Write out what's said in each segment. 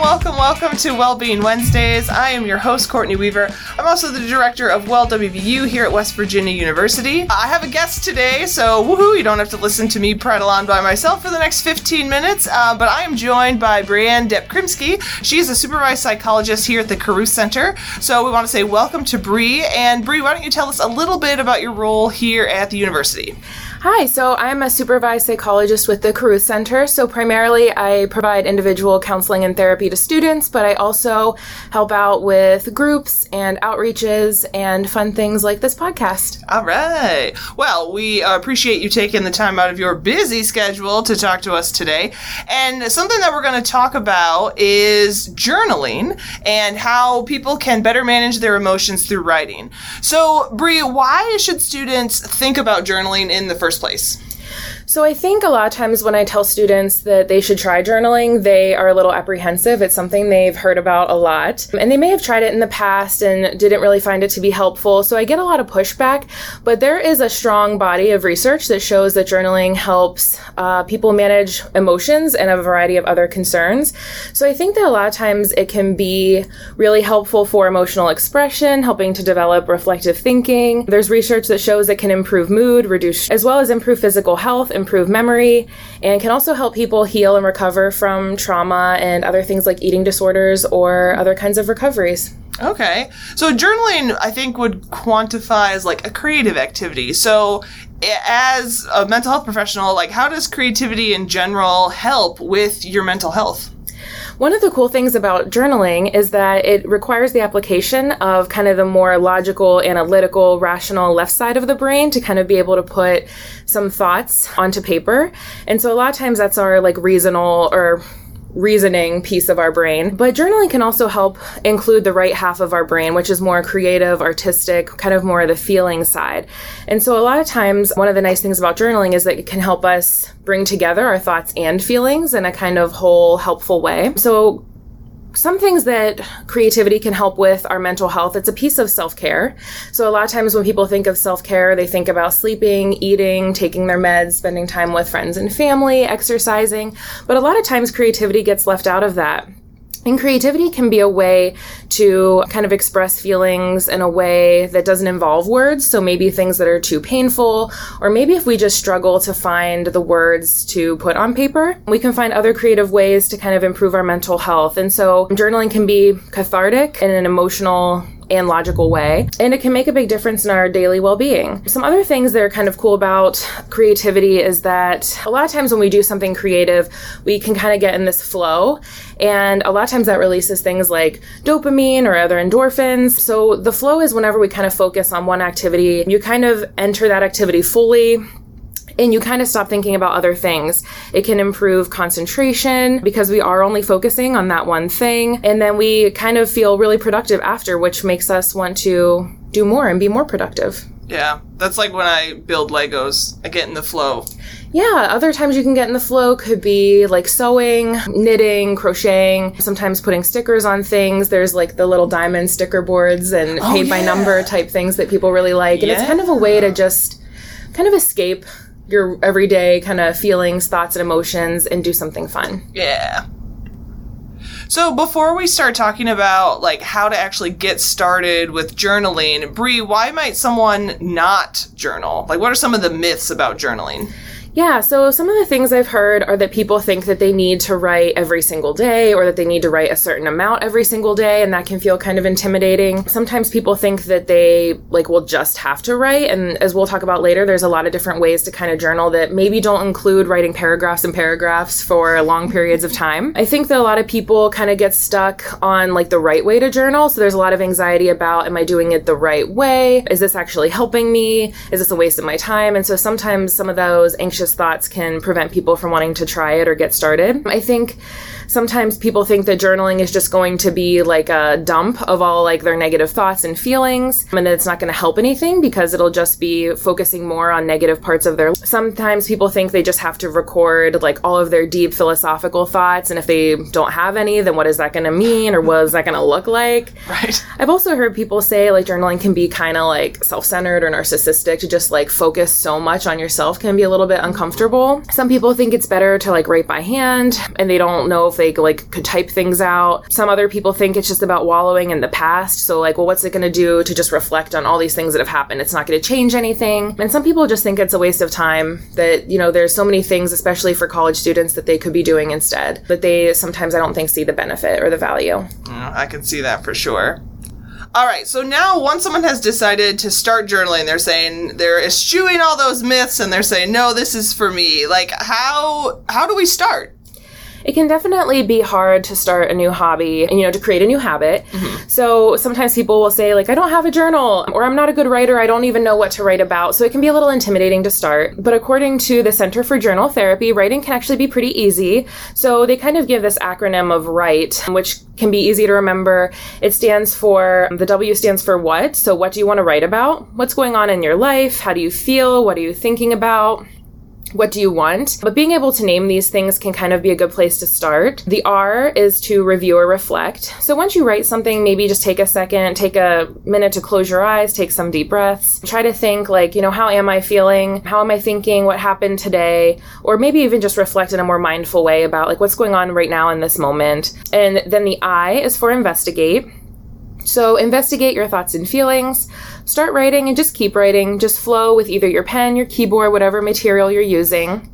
welcome, welcome to Wellbeing Wednesdays. I am your host, Courtney Weaver. I'm also the director of Well WVU here at West Virginia University. I have a guest today, so woohoo, you don't have to listen to me prattle on by myself for the next 15 minutes. Uh, but I am joined by Brianne Depkrimsky. She is a supervised psychologist here at the Carruth Center. So we want to say welcome to Bree. And Bree, why don't you tell us a little bit about your role here at the university? Hi, so I'm a supervised psychologist with the Carruth Center. So primarily I provide individual counseling and therapy to students, but I also help out with groups and outreaches and fun things like this podcast. All right. Well, we appreciate you taking the time out of your busy schedule to talk to us today. And something that we're going to talk about is journaling and how people can better manage their emotions through writing. So, Bree, why should students think about journaling in the first first place? So I think a lot of times when I tell students that they should try journaling, they are a little apprehensive. It's something they've heard about a lot. And they may have tried it in the past and didn't really find it to be helpful. So I get a lot of pushback. But there is a strong body of research that shows that journaling helps uh, people manage emotions and a variety of other concerns. So I think that a lot of times it can be really helpful for emotional expression, helping to develop reflective thinking. There's research that shows it can improve mood, reduce, as well as improve physical health improve memory, and can also help people heal and recover from trauma and other things like eating disorders or other kinds of recoveries. Okay. So journaling, I think, would quantify as like a creative activity. So as a mental health professional, like how does creativity in general help with your mental health? One of the cool things about journaling is that it requires the application of kind of the more logical, analytical, rational left side of the brain to kind of be able to put some thoughts onto paper. And so a lot of times that's our like reasonable or reasoning piece of our brain. But journaling can also help include the right half of our brain, which is more creative, artistic, kind of more of the feeling side. And so a lot of times, one of the nice things about journaling is that it can help us bring together our thoughts and feelings in a kind of whole helpful way. So some things that creativity can help with are mental health. It's a piece of self care. So, a lot of times when people think of self care, they think about sleeping, eating, taking their meds, spending time with friends and family, exercising. But a lot of times creativity gets left out of that. And creativity can be a way to kind of express feelings in a way that doesn't involve words. So maybe things that are too painful, or maybe if we just struggle to find the words to put on paper, we can find other creative ways to kind of improve our mental health. And so journaling can be cathartic in an emotional and logical way. And it can make a big difference in our daily well being. Some other things that are kind of cool about creativity is that a lot of times when we do something creative, we can kind of get in this flow. And a lot of times that releases things like dopamine or other endorphins. So the flow is whenever we kind of focus on one activity, you kind of enter that activity fully and you kind of stop thinking about other things. It can improve concentration because we are only focusing on that one thing. And then we kind of feel really productive after, which makes us want to do more and be more productive. Yeah, that's like when I build Legos, I get in the flow. Yeah, other times you can get in the flow could be like sewing, knitting, crocheting, sometimes putting stickers on things. There's like the little diamond sticker boards and oh, paid yeah. by number type things that people really like. And yeah. it's kind of a way to just kind of escape your everyday kind of feelings, thoughts, and emotions and do something fun. Yeah. So before we start talking about like how to actually get started with journaling, Bree, why might someone not journal? Like what are some of the myths about journaling? Yeah, so some of the things I've heard are that people think that they need to write every single day or that they need to write a certain amount every single day and that can feel kind of intimidating. Sometimes people think that they like will just have to write and as we'll talk about later there's a lot of different ways to kind of journal that maybe don't include writing paragraphs and paragraphs for long periods of time. I think that a lot of people kind of get stuck on like the right way to journal, so there's a lot of anxiety about am I doing it the right way? Is this actually helping me? Is this a waste of my time? And so sometimes some of those anxious anxious thoughts can prevent people from wanting to try it or get started. I think sometimes people think that journaling is just going to be like a dump of all like their negative thoughts and feelings and that it's not going to help anything because it'll just be focusing more on negative parts of their sometimes people think they just have to record like all of their deep philosophical thoughts and if they don't have any then what is that going to mean or what is that going to look like? Right. I've also heard people say like journaling can be kind of like self-centered or narcissistic. To just like focus so much on yourself can be a little bit uncomfortable. Some people think it's better to like write by hand and they don't know if they like could type things out. Some other people think it's just about wallowing in the past. So like, well, what's it going to do to just reflect on all these things that have happened? It's not going to change anything. And some people just think it's a waste of time that, you know, there's so many things, especially for college students that they could be doing instead, that they sometimes I don't think see the benefit or the value. Mm, I can see that for sure. All right, so now once someone has decided to start journaling, they're saying they're eschewing all those myths and they're saying, "No, this is for me." Like how how do we start? It can definitely be hard to start a new hobby and you know to create a new habit. Mm-hmm. so sometimes people will say like i don't have a journal or i'm not a good writer. I don't even know what to write about. So it can be a little intimidating to start. But according to the center for journal therapy writing can actually be pretty easy. So they kind of give this acronym of write which can be easy to remember. It stands for the w stands for what? So what do you want to write about? What's going on in your life? How do you feel? What are you thinking about what do you want? But being able to name these things can kind of be a good place to start. The R is to review or reflect. So once you write something, maybe just take a second, take a minute to close your eyes, take some deep breaths. Try to think like, you know, how am I feeling? How am I thinking? What happened today? Or maybe even just reflect in a more mindful way about like what's going on right now in this moment. And then the I is for investigate. So investigate your thoughts and feelings. Start writing and just keep writing. Just flow with either your pen, your keyboard, whatever material you're using.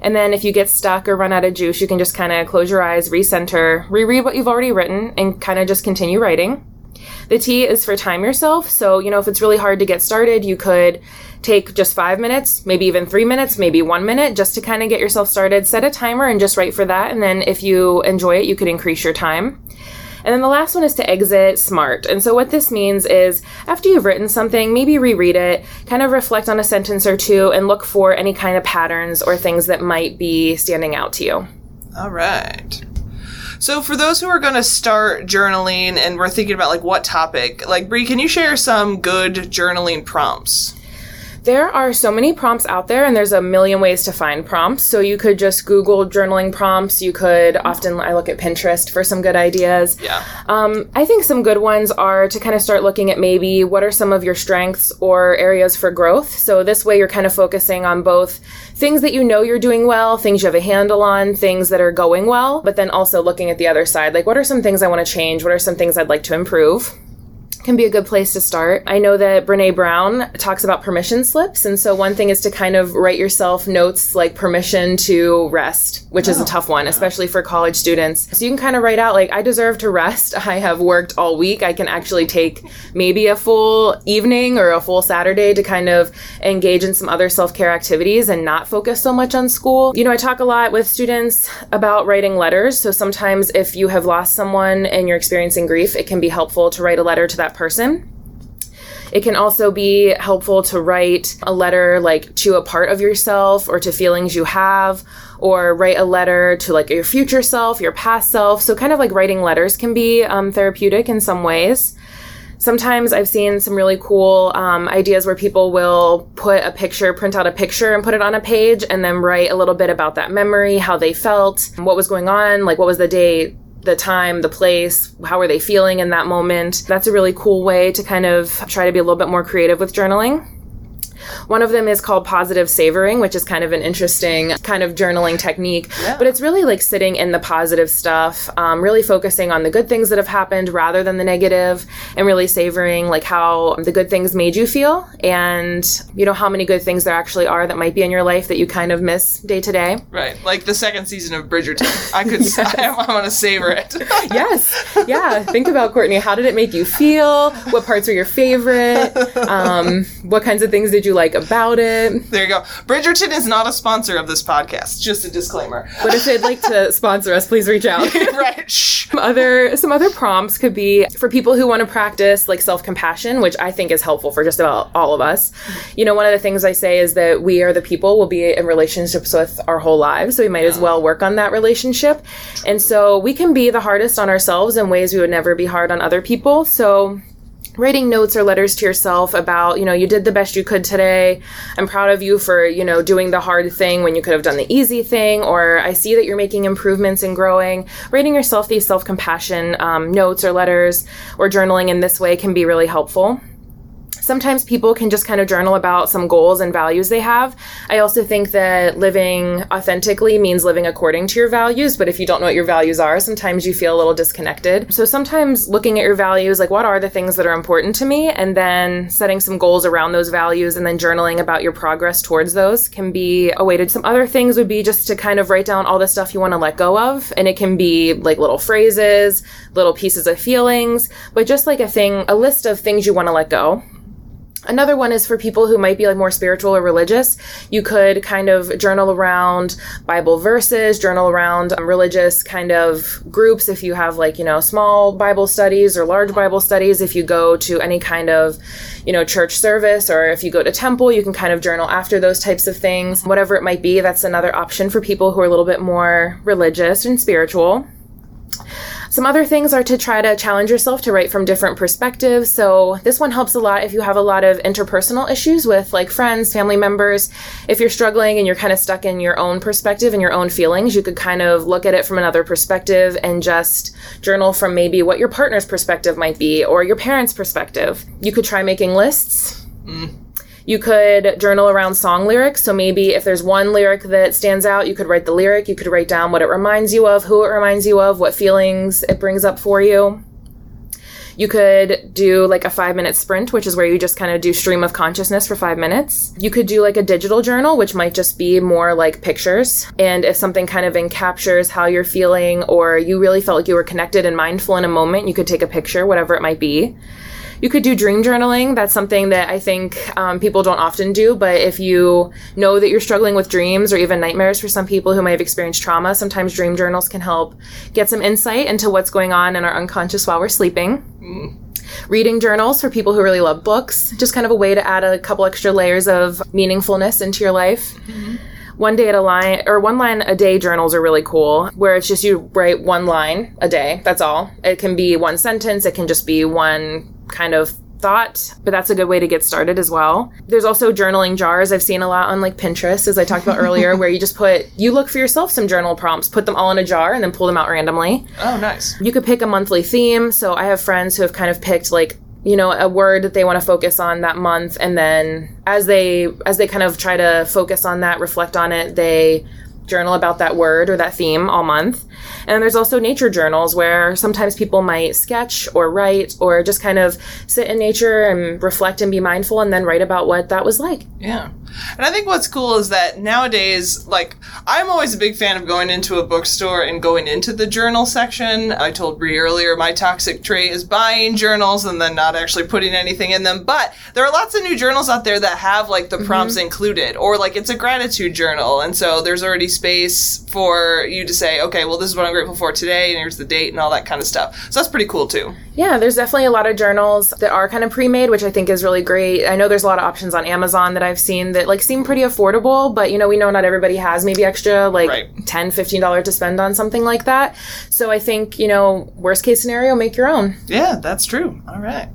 And then if you get stuck or run out of juice, you can just kind of close your eyes, recenter, reread what you've already written, and kind of just continue writing. The T is for time yourself. So, you know, if it's really hard to get started, you could take just five minutes, maybe even three minutes, maybe one minute, just to kind of get yourself started. Set a timer and just write for that. And then if you enjoy it, you could increase your time. And then the last one is to exit smart. And so what this means is after you've written something, maybe reread it, kind of reflect on a sentence or two, and look for any kind of patterns or things that might be standing out to you. All right. So for those who are going to start journaling and we're thinking about like what topic, like Bree, can you share some good journaling prompts? There are so many prompts out there, and there's a million ways to find prompts. So you could just Google journaling prompts. You could often, I look at Pinterest for some good ideas. Yeah. Um, I think some good ones are to kind of start looking at maybe what are some of your strengths or areas for growth. So this way you're kind of focusing on both things that you know you're doing well, things you have a handle on, things that are going well, but then also looking at the other side. Like, what are some things I want to change? What are some things I'd like to improve? Can be a good place to start. I know that Brene Brown talks about permission slips. And so one thing is to kind of write yourself notes like permission to rest, which oh. is a oh. tough one, especially for college students. So you can kind of write out like, I deserve to rest. I have worked all week. I can actually take maybe a full evening or a full Saturday to kind of engage in some other self care activities and not focus so much on school. You know, I talk a lot with students about writing letters. So sometimes if you have lost someone and you're experiencing grief, it can be helpful to write a letter to that person. It can also be helpful to write a letter like to a part of yourself or to feelings you have, or write a letter to like your future self, your past self. So, kind of like writing letters can be um, therapeutic in some ways. Sometimes I've seen some really cool um, ideas where people will put a picture, print out a picture and put it on a page, and then write a little bit about that memory, how they felt, what was going on, like what was the day the time, the place, how are they feeling in that moment. That's a really cool way to kind of try to be a little bit more creative with journaling. One of them is called positive savoring, which is kind of an interesting kind of journaling technique. Yeah. But it's really like sitting in the positive stuff, um, really focusing on the good things that have happened rather than the negative, and really savoring like how the good things made you feel, and you know how many good things there actually are that might be in your life that you kind of miss day to day. Right, like the second season of Bridgerton. I could, yes. I, I want to savor it. yes, yeah. Think about Courtney. How did it make you feel? What parts were your favorite? Um, what kinds of things did you like about it. There you go. Bridgerton is not a sponsor of this podcast. Just a disclaimer. But if they'd like to sponsor us, please reach out. right. Shh. Some other some other prompts could be for people who want to practice like self compassion, which I think is helpful for just about all of us. You know, one of the things I say is that we are the people we'll be in relationships with our whole lives, so we might yeah. as well work on that relationship. And so we can be the hardest on ourselves in ways we would never be hard on other people. So writing notes or letters to yourself about, you know, you did the best you could today. I'm proud of you for, you know, doing the hard thing when you could have done the easy thing, or I see that you're making improvements and growing. Writing yourself these self compassion um, notes or letters or journaling in this way can be really helpful. Sometimes people can just kind of journal about some goals and values they have. I also think that living authentically means living according to your values, but if you don't know what your values are, sometimes you feel a little disconnected. So sometimes looking at your values, like what are the things that are important to me, and then setting some goals around those values and then journaling about your progress towards those can be a way to. Some other things would be just to kind of write down all the stuff you want to let go of, and it can be like little phrases, little pieces of feelings, but just like a thing, a list of things you want to let go. Another one is for people who might be like more spiritual or religious. You could kind of journal around Bible verses, journal around um, religious kind of groups. If you have like, you know, small Bible studies or large Bible studies, if you go to any kind of, you know, church service or if you go to temple, you can kind of journal after those types of things. Whatever it might be, that's another option for people who are a little bit more religious and spiritual. Some other things are to try to challenge yourself to write from different perspectives. So this one helps a lot if you have a lot of interpersonal issues with like friends, family members. If you're struggling and you're kind of stuck in your own perspective and your own feelings, you could kind of look at it from another perspective and just journal from maybe what your partner's perspective might be or your parents' perspective. You could try making lists. Mm you could journal around song lyrics. So maybe if there's one lyric that stands out, you could write the lyric. You could write down what it reminds you of, who it reminds you of, what feelings it brings up for you. You could do like a five minute sprint, which is where you just kind of do stream of consciousness for five minutes. You could do like a digital journal, which might just be more like pictures. And if something kind of encaptures how you're feeling or you really felt like you were connected and mindful in a moment, you could take a picture, whatever it might be. You could do dream journaling. That's something that I think um, people don't often do. But if you know that you're struggling with dreams or even nightmares for some people who may have experienced trauma, sometimes dream journals can help get some insight into what's going on in our unconscious while we're sleeping. Mm. Reading journals for people who really love books, just kind of a way to add a couple extra layers of meaningfulness into your life. Mm-hmm one day at a line or one line a day journals are really cool where it's just you write one line a day that's all it can be one sentence it can just be one kind of thought, but that's a good way to get started as well. There's also journaling jars I've seen a lot on like Pinterest, as I talked about earlier, where you just put, you look for yourself some journal prompts, put them all in a jar, and then pull them out randomly. Oh, nice. You could pick a monthly theme. So I have friends who have kind of picked like, you know, a word that they want to focus on that month, and then as they as they kind of try to focus on that, reflect on it, they journal about that word or that theme all month. And there's also nature journals where sometimes people might sketch or write or just kind of sit in nature and reflect and be mindful and then write about what that was like. Yeah. And I think what's cool is that nowadays, like, I'm always a big fan of going into a bookstore and going into the journal section. I told Bree earlier my toxic trait is buying journals and then not actually putting anything in them. But there are lots of new journals out there that have, like, the mm-hmm. prompts mm-hmm. included, or, like, it's a gratitude journal. And so there's already space for you to say, okay, well, this is what I'm grateful for today, and here's the date and all that kind of stuff. So that's pretty cool, too. Yeah, there's definitely a lot of journals that are kind of pre made, which I think is really great. I know there's a lot of options on Amazon that I've seen that like seem pretty affordable, but you know, we know not everybody has maybe extra like right. 10 $15 to spend on something like that. So I think, you know, worst case scenario, make your own. Yeah, that's true. All right.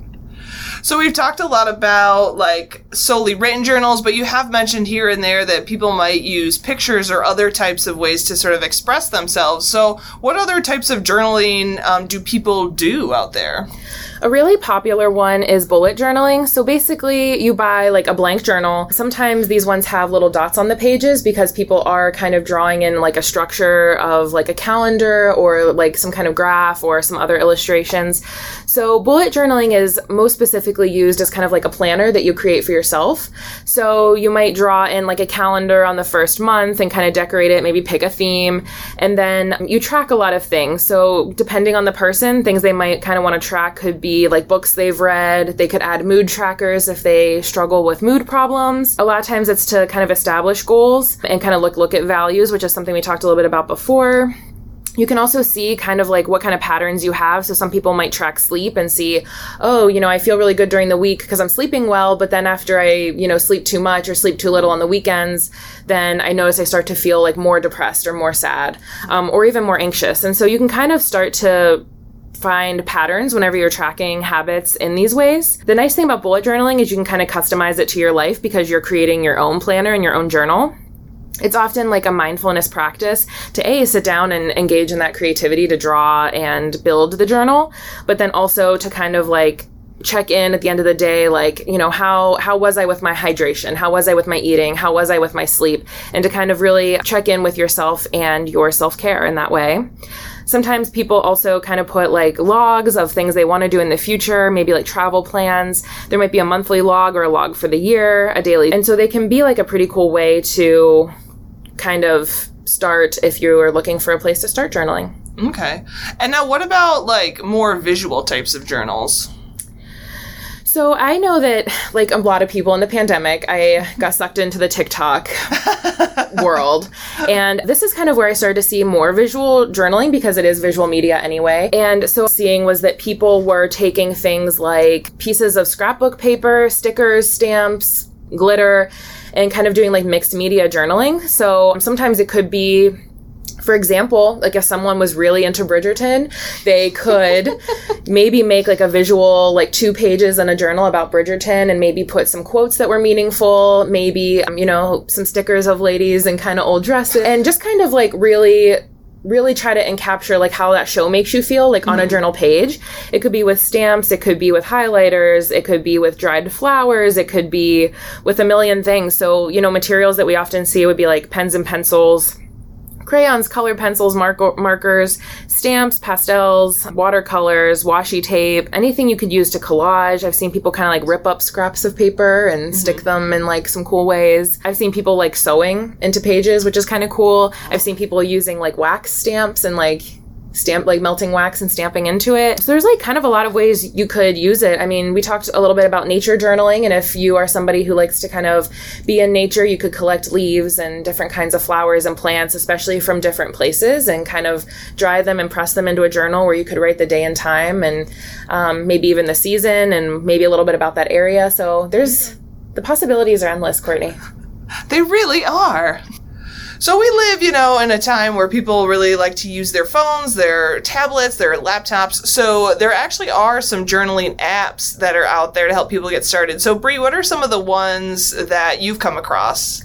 So we've talked a lot about like solely written journals, but you have mentioned here and there that people might use pictures or other types of ways to sort of express themselves. So what other types of journaling um, do people do out there? A really popular one is bullet journaling. So basically, you buy like a blank journal. Sometimes these ones have little dots on the pages because people are kind of drawing in like a structure of like a calendar or like some kind of graph or some other illustrations. So bullet journaling is most specifically used as kind of like a planner that you create for yourself. So you might draw in like a calendar on the first month and kind of decorate it, maybe pick a theme, and then you track a lot of things. So depending on the person, things they might kind of want to track could be like books they've read. They could add mood trackers if they struggle with mood problems. A lot of times it's to kind of establish goals and kind of look look at values, which is something we talked a little bit about before. You can also see kind of like what kind of patterns you have. So some people might track sleep and see, oh, you know, I feel really good during the week because I'm sleeping well, but then after I, you know, sleep too much or sleep too little on the weekends, then I notice I start to feel like more depressed or more sad um, or even more anxious. And so you can kind of start to find patterns whenever you're tracking habits in these ways. The nice thing about bullet journaling is you can kind of customize it to your life because you're creating your own planner and your own journal. It's often like a mindfulness practice to A, sit down and engage in that creativity to draw and build the journal, but then also to kind of like check in at the end of the day like you know how how was i with my hydration how was i with my eating how was i with my sleep and to kind of really check in with yourself and your self-care in that way sometimes people also kind of put like logs of things they want to do in the future maybe like travel plans there might be a monthly log or a log for the year a daily and so they can be like a pretty cool way to kind of start if you are looking for a place to start journaling Okay. And now what about like more visual types of journals? So I know that, like a lot of people in the pandemic, I got sucked into the TikTok world. And this is kind of where I started to see more visual journaling because it is visual media anyway. And so seeing was that people were taking things like pieces of scrapbook paper, stickers, stamps, glitter, and kind of doing like mixed media journaling. So sometimes it could be for example, like if someone was really into Bridgerton, they could maybe make like a visual, like two pages in a journal about Bridgerton and maybe put some quotes that were meaningful, maybe, um, you know, some stickers of ladies in kind of old dresses and just kind of like really really try to encapture like how that show makes you feel like on a journal page. It could be with stamps it could be with highlighters it could be with dried flowers it could be with a million things. So you know materials that we often see would be like pens and pencils crayons, colored pencils, mark- markers, stamps, pastels, watercolors, washi tape, anything you could use to collage. I've seen people kind of like rip up scraps of paper and mm-hmm. stick them in like some cool ways. I've seen people like sewing into pages, which is kind of cool. I've seen people using like wax stamps and like stamp like melting wax and stamping into it. So there's like kind of a lot of ways you could use it. I mean, we talked a little bit about nature journaling and if you are somebody who likes to kind of be in nature, you could collect leaves and different kinds of flowers and plants, especially from different places and kind of dry them and press them into a journal where you could write the day and time and um, maybe even the season and maybe a little bit about that area. So there's the possibilities are endless, Courtney. They really are. So we live, you know, in a time where people really like to use their phones, their tablets, their laptops. So there actually are some journaling apps that are out there to help people get started. So Bree, what are some of the ones that you've come across?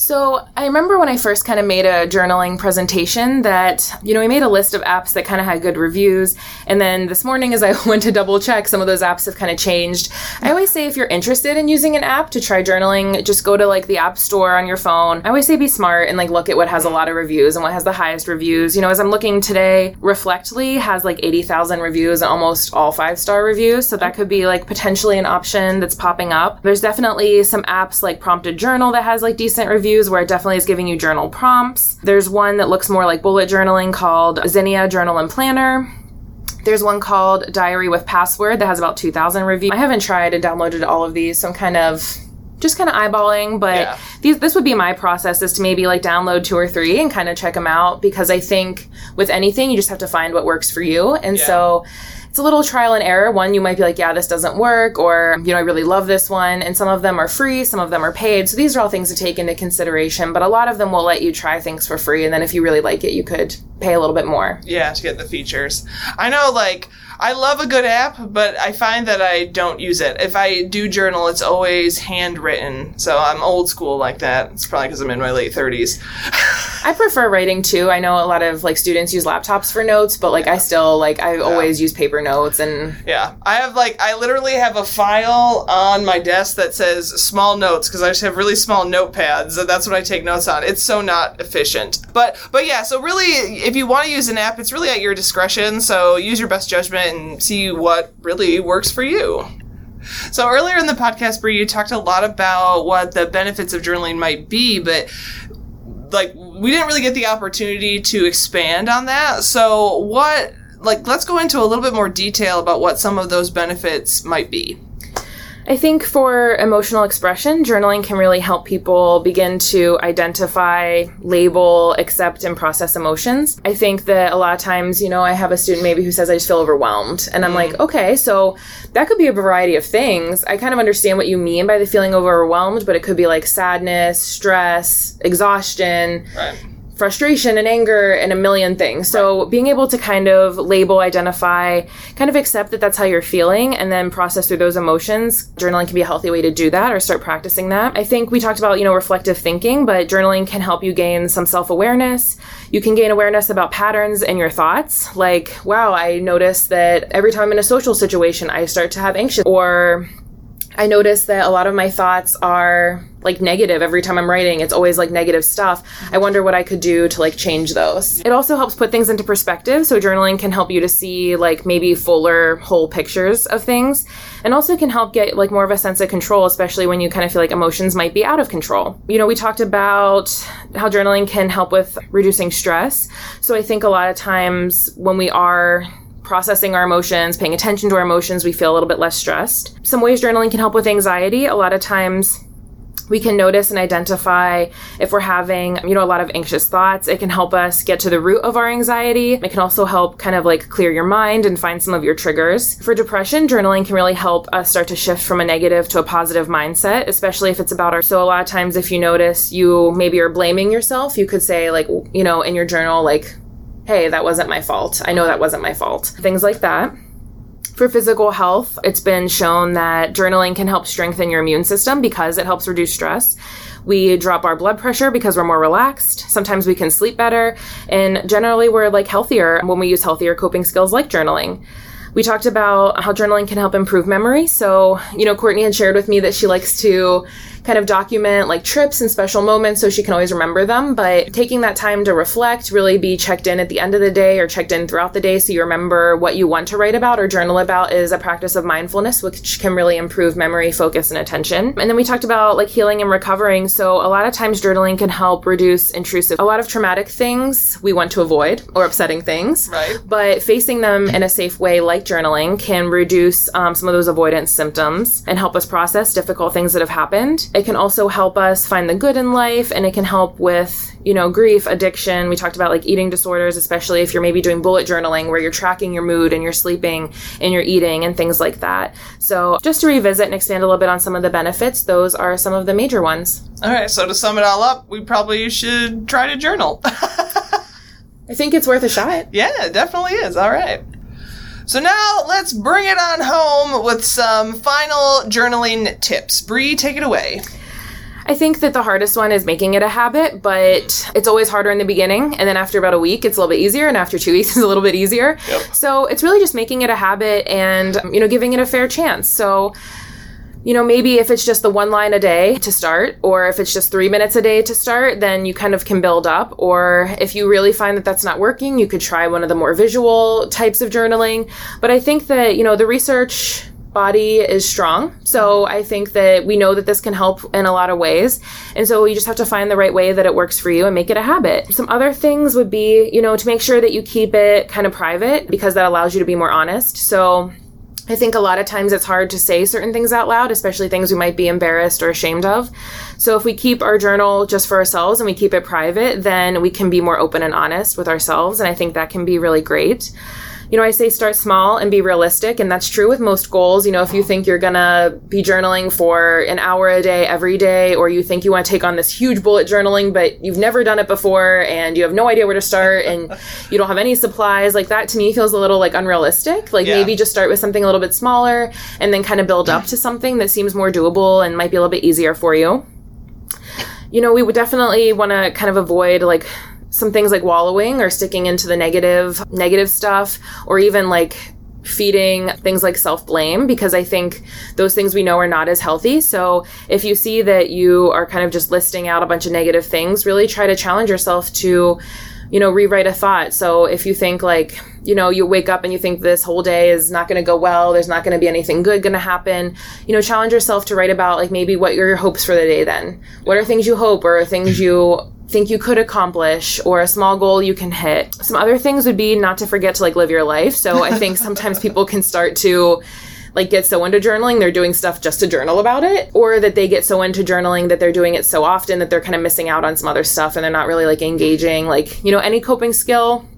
So I remember when I first kind of made a journaling presentation that, you know, we made a list of apps that kind of had good reviews. And then this morning, as I went to double check, some of those apps have kind of changed. I always say if you're interested in using an app to try journaling, just go to like the app store on your phone. I always say be smart and like look at what has a lot of reviews and what has the highest reviews. You know, as I'm looking today, Reflectly has like 80,000 reviews and almost all five star reviews. So that could be like potentially an option that's popping up. There's definitely some apps like Prompted Journal that has like decent reviews reviews where it definitely is giving you journal prompts. There's one that looks more like bullet journaling called Zinnia Journal and Planner. There's one called Diary with Password that has about 2,000 reviews. I haven't tried and downloaded all of these, so I'm kind of just kind of eyeballing, but yeah. these, this would be my process is to maybe like download two or three and kind of check them out because I think with anything, you just have to find what works for you. And yeah. so it's a little trial and error. One, you might be like, yeah, this doesn't work, or, you know, I really love this one. And some of them are free, some of them are paid. So these are all things to take into consideration, but a lot of them will let you try things for free. And then if you really like it, you could pay a little bit more. Yeah, to get the features. I know, like, I love a good app, but I find that I don't use it. If I do journal, it's always handwritten. So I'm old school like that. It's probably because I'm in my late 30s. I prefer writing too. I know a lot of like students use laptops for notes, but like I still like I yeah. always use paper notes and Yeah. I have like I literally have a file on my desk that says small notes because I just have really small notepads and that's what I take notes on. It's so not efficient. But but yeah, so really if you want to use an app, it's really at your discretion. So use your best judgment and see what really works for you. So earlier in the podcast, Bree, you talked a lot about what the benefits of journaling might be, but like we didn't really get the opportunity to expand on that. So what like let's go into a little bit more detail about what some of those benefits might be. I think for emotional expression, journaling can really help people begin to identify, label, accept, and process emotions. I think that a lot of times, you know, I have a student maybe who says, I just feel overwhelmed. And I'm mm. like, okay, so that could be a variety of things. I kind of understand what you mean by the feeling overwhelmed, but it could be like sadness, stress, exhaustion. Right frustration and anger and a million things. So being able to kind of label, identify, kind of accept that that's how you're feeling and then process through those emotions. Journaling can be a healthy way to do that or start practicing that. I think we talked about, you know, reflective thinking, but journaling can help you gain some self-awareness. You can gain awareness about patterns in your thoughts. Like, wow, I notice that every time I'm in a social situation, I start to have anxious or I notice that a lot of my thoughts are like negative every time I'm writing. It's always like negative stuff. I wonder what I could do to like change those. It also helps put things into perspective. So journaling can help you to see like maybe fuller whole pictures of things and also can help get like more of a sense of control, especially when you kind of feel like emotions might be out of control. You know, we talked about how journaling can help with reducing stress. So I think a lot of times when we are processing our emotions, paying attention to our emotions, we feel a little bit less stressed. Some ways journaling can help with anxiety. A lot of times, we can notice and identify if we're having, you know, a lot of anxious thoughts. It can help us get to the root of our anxiety. It can also help kind of like clear your mind and find some of your triggers. For depression, journaling can really help us start to shift from a negative to a positive mindset, especially if it's about our. So a lot of times, if you notice you maybe are blaming yourself, you could say like, you know, in your journal, like, hey, that wasn't my fault. I know that wasn't my fault. Things like that. For physical health, it's been shown that journaling can help strengthen your immune system because it helps reduce stress. We drop our blood pressure because we're more relaxed. Sometimes we can sleep better. And generally, we're like healthier when we use healthier coping skills like journaling. We talked about how journaling can help improve memory. So, you know, Courtney had shared with me that she likes to kind of document like trips and special moments so she can always remember them. But taking that time to reflect, really be checked in at the end of the day or checked in throughout the day so you remember what you want to write about or journal about is a practice of mindfulness, which can really improve memory, focus, and attention. And then we talked about like healing and recovering. So a lot of times journaling can help reduce intrusive, a lot of traumatic things we want to avoid or upsetting things. Right. But facing them in a safe way, like journaling, can reduce um, some of those avoidance symptoms and help us process difficult things that have happened. It can also help us find the good in life and it can help with, you know, grief, addiction. We talked about like eating disorders, especially if you're maybe doing bullet journaling where you're tracking your mood and you're sleeping and you're eating and things like that. So, just to revisit and expand a little bit on some of the benefits, those are some of the major ones. All right, so to sum it all up, we probably should try to journal. I think it's worth a shot. yeah, it definitely is. All right. So now let's bring it on home with some final journaling tips. Bree, take it away. I think that the hardest one is making it a habit, but it's always harder in the beginning. And then after about a week, it's a little bit easier. And after two weeks, it's a little bit easier. Yep. So it's really just making it a habit and, you know, giving it a fair chance. So, you know, maybe if it's just the one line a day to start, or if it's just three minutes a day to start, then you kind of can build up. Or if you really find that that's not working, you could try one of the more visual types of journaling. But I think that, you know, the research body is strong. So I think that we know that this can help in a lot of ways. And so you just have to find the right way that it works for you and make it a habit. Some other things would be, you know, to make sure that you keep it kind of private because that allows you to be more honest. So I think a lot of times it's hard to say certain things out loud, especially things we might be embarrassed or ashamed of. So if we keep our journal just for ourselves and we keep it private, then we can be more open and honest with ourselves. And I think that can be really great you know, I say start small and be realistic. And that's true with most goals. You know, if you think you're going to be journaling for an hour a day every day, or you think you want to take on this huge bullet journaling, but you've never done it before and you have no idea where to start and you don't have any supplies, like that to me feels a little like unrealistic. Like Yeah. maybe just start with something a little bit smaller and then kind of build up to something that seems more doable and might be a little bit easier for you you know, we would definitely want to kind of avoid like some things like wallowing or sticking into the negative negative stuff or even like feeding things like self-blame because I think those things we know are not as healthy. So if you see that you are kind of just listing out a bunch of negative things, really try to challenge yourself to you know, rewrite a thought. So if you think like, you know, you wake up and you think this whole day is not going to go well, there's not going to be anything good going to happen, you know, challenge yourself to write about like maybe what your hopes for the day then. What are things you hope or things you think you could accomplish or a small goal you can hit. Some other things would be not to forget to like live your life. So I think sometimes people can start to like get so into journaling they're doing stuff just to journal about it or that they get so into journaling that they're doing it so often that they're kind of missing out on some other stuff and they're not really like engaging like you know any coping skill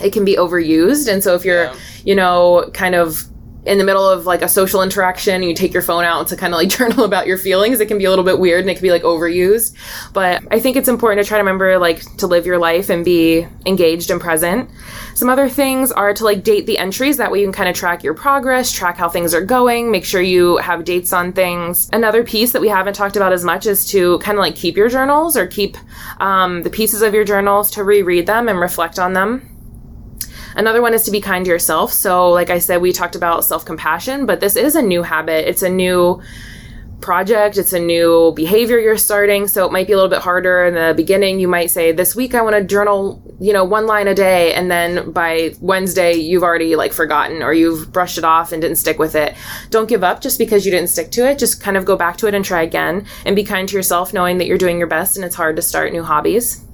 it can be overused and so if you're Yeah. you know kind of in the middle of like a social interaction, you take your phone out to kind of like journal about your feelings. It can be a little bit weird and it can be like overused. But I think it's important to try to remember like to live your life and be engaged and present. Some other things are to like date the entries. That way you can kind of track your progress, track how things are going, make sure you have dates on things. Another piece that we haven't talked about as much is to kind of like keep your journals or keep um, the pieces of your journals to reread them and reflect on them. Another one is to be kind to yourself. So, like I said, we talked about self compassion, but this is a new habit. It's a new project, it's a new behavior you're starting, so it might be a little bit harder in the beginning. You might say, This week I want to journal, you know, one line a day, and then by Wednesday you've already like forgotten or you've brushed it off and didn't stick with it. Don't give up just because you didn't stick to it. Just kind of go back to it and try again and be kind to yourself, knowing that you're doing your best and it's hard to start new hobbies.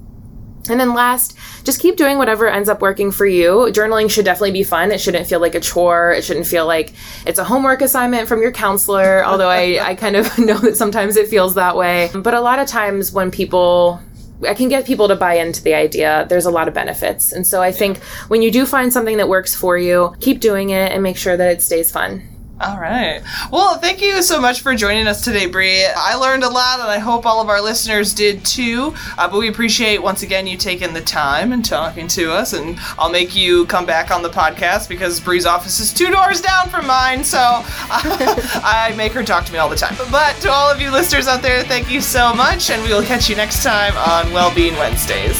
And then last, just keep doing whatever ends up working for you. Journaling should definitely be fun. It shouldn't feel like a chore. It shouldn't feel like it's a homework assignment from your counselor, although I, I kind of know that sometimes it feels that way. But a lot of times when people I can get people to buy into the idea. There's a lot of benefits. And so I think when you do find something that works for you, keep doing it and make sure that it stays fun. All right. Well, thank you so much for joining us today, Bree. I learned a lot, and I hope all of our listeners did too. Uh, but we appreciate once again you taking the time and talking to us. And I'll make you come back on the podcast because Bree's office is two doors down from mine, so I make her talk to me all the time. But to all of you listeners out there, thank you so much, and we will catch you next time on Wellbeing Wednesdays.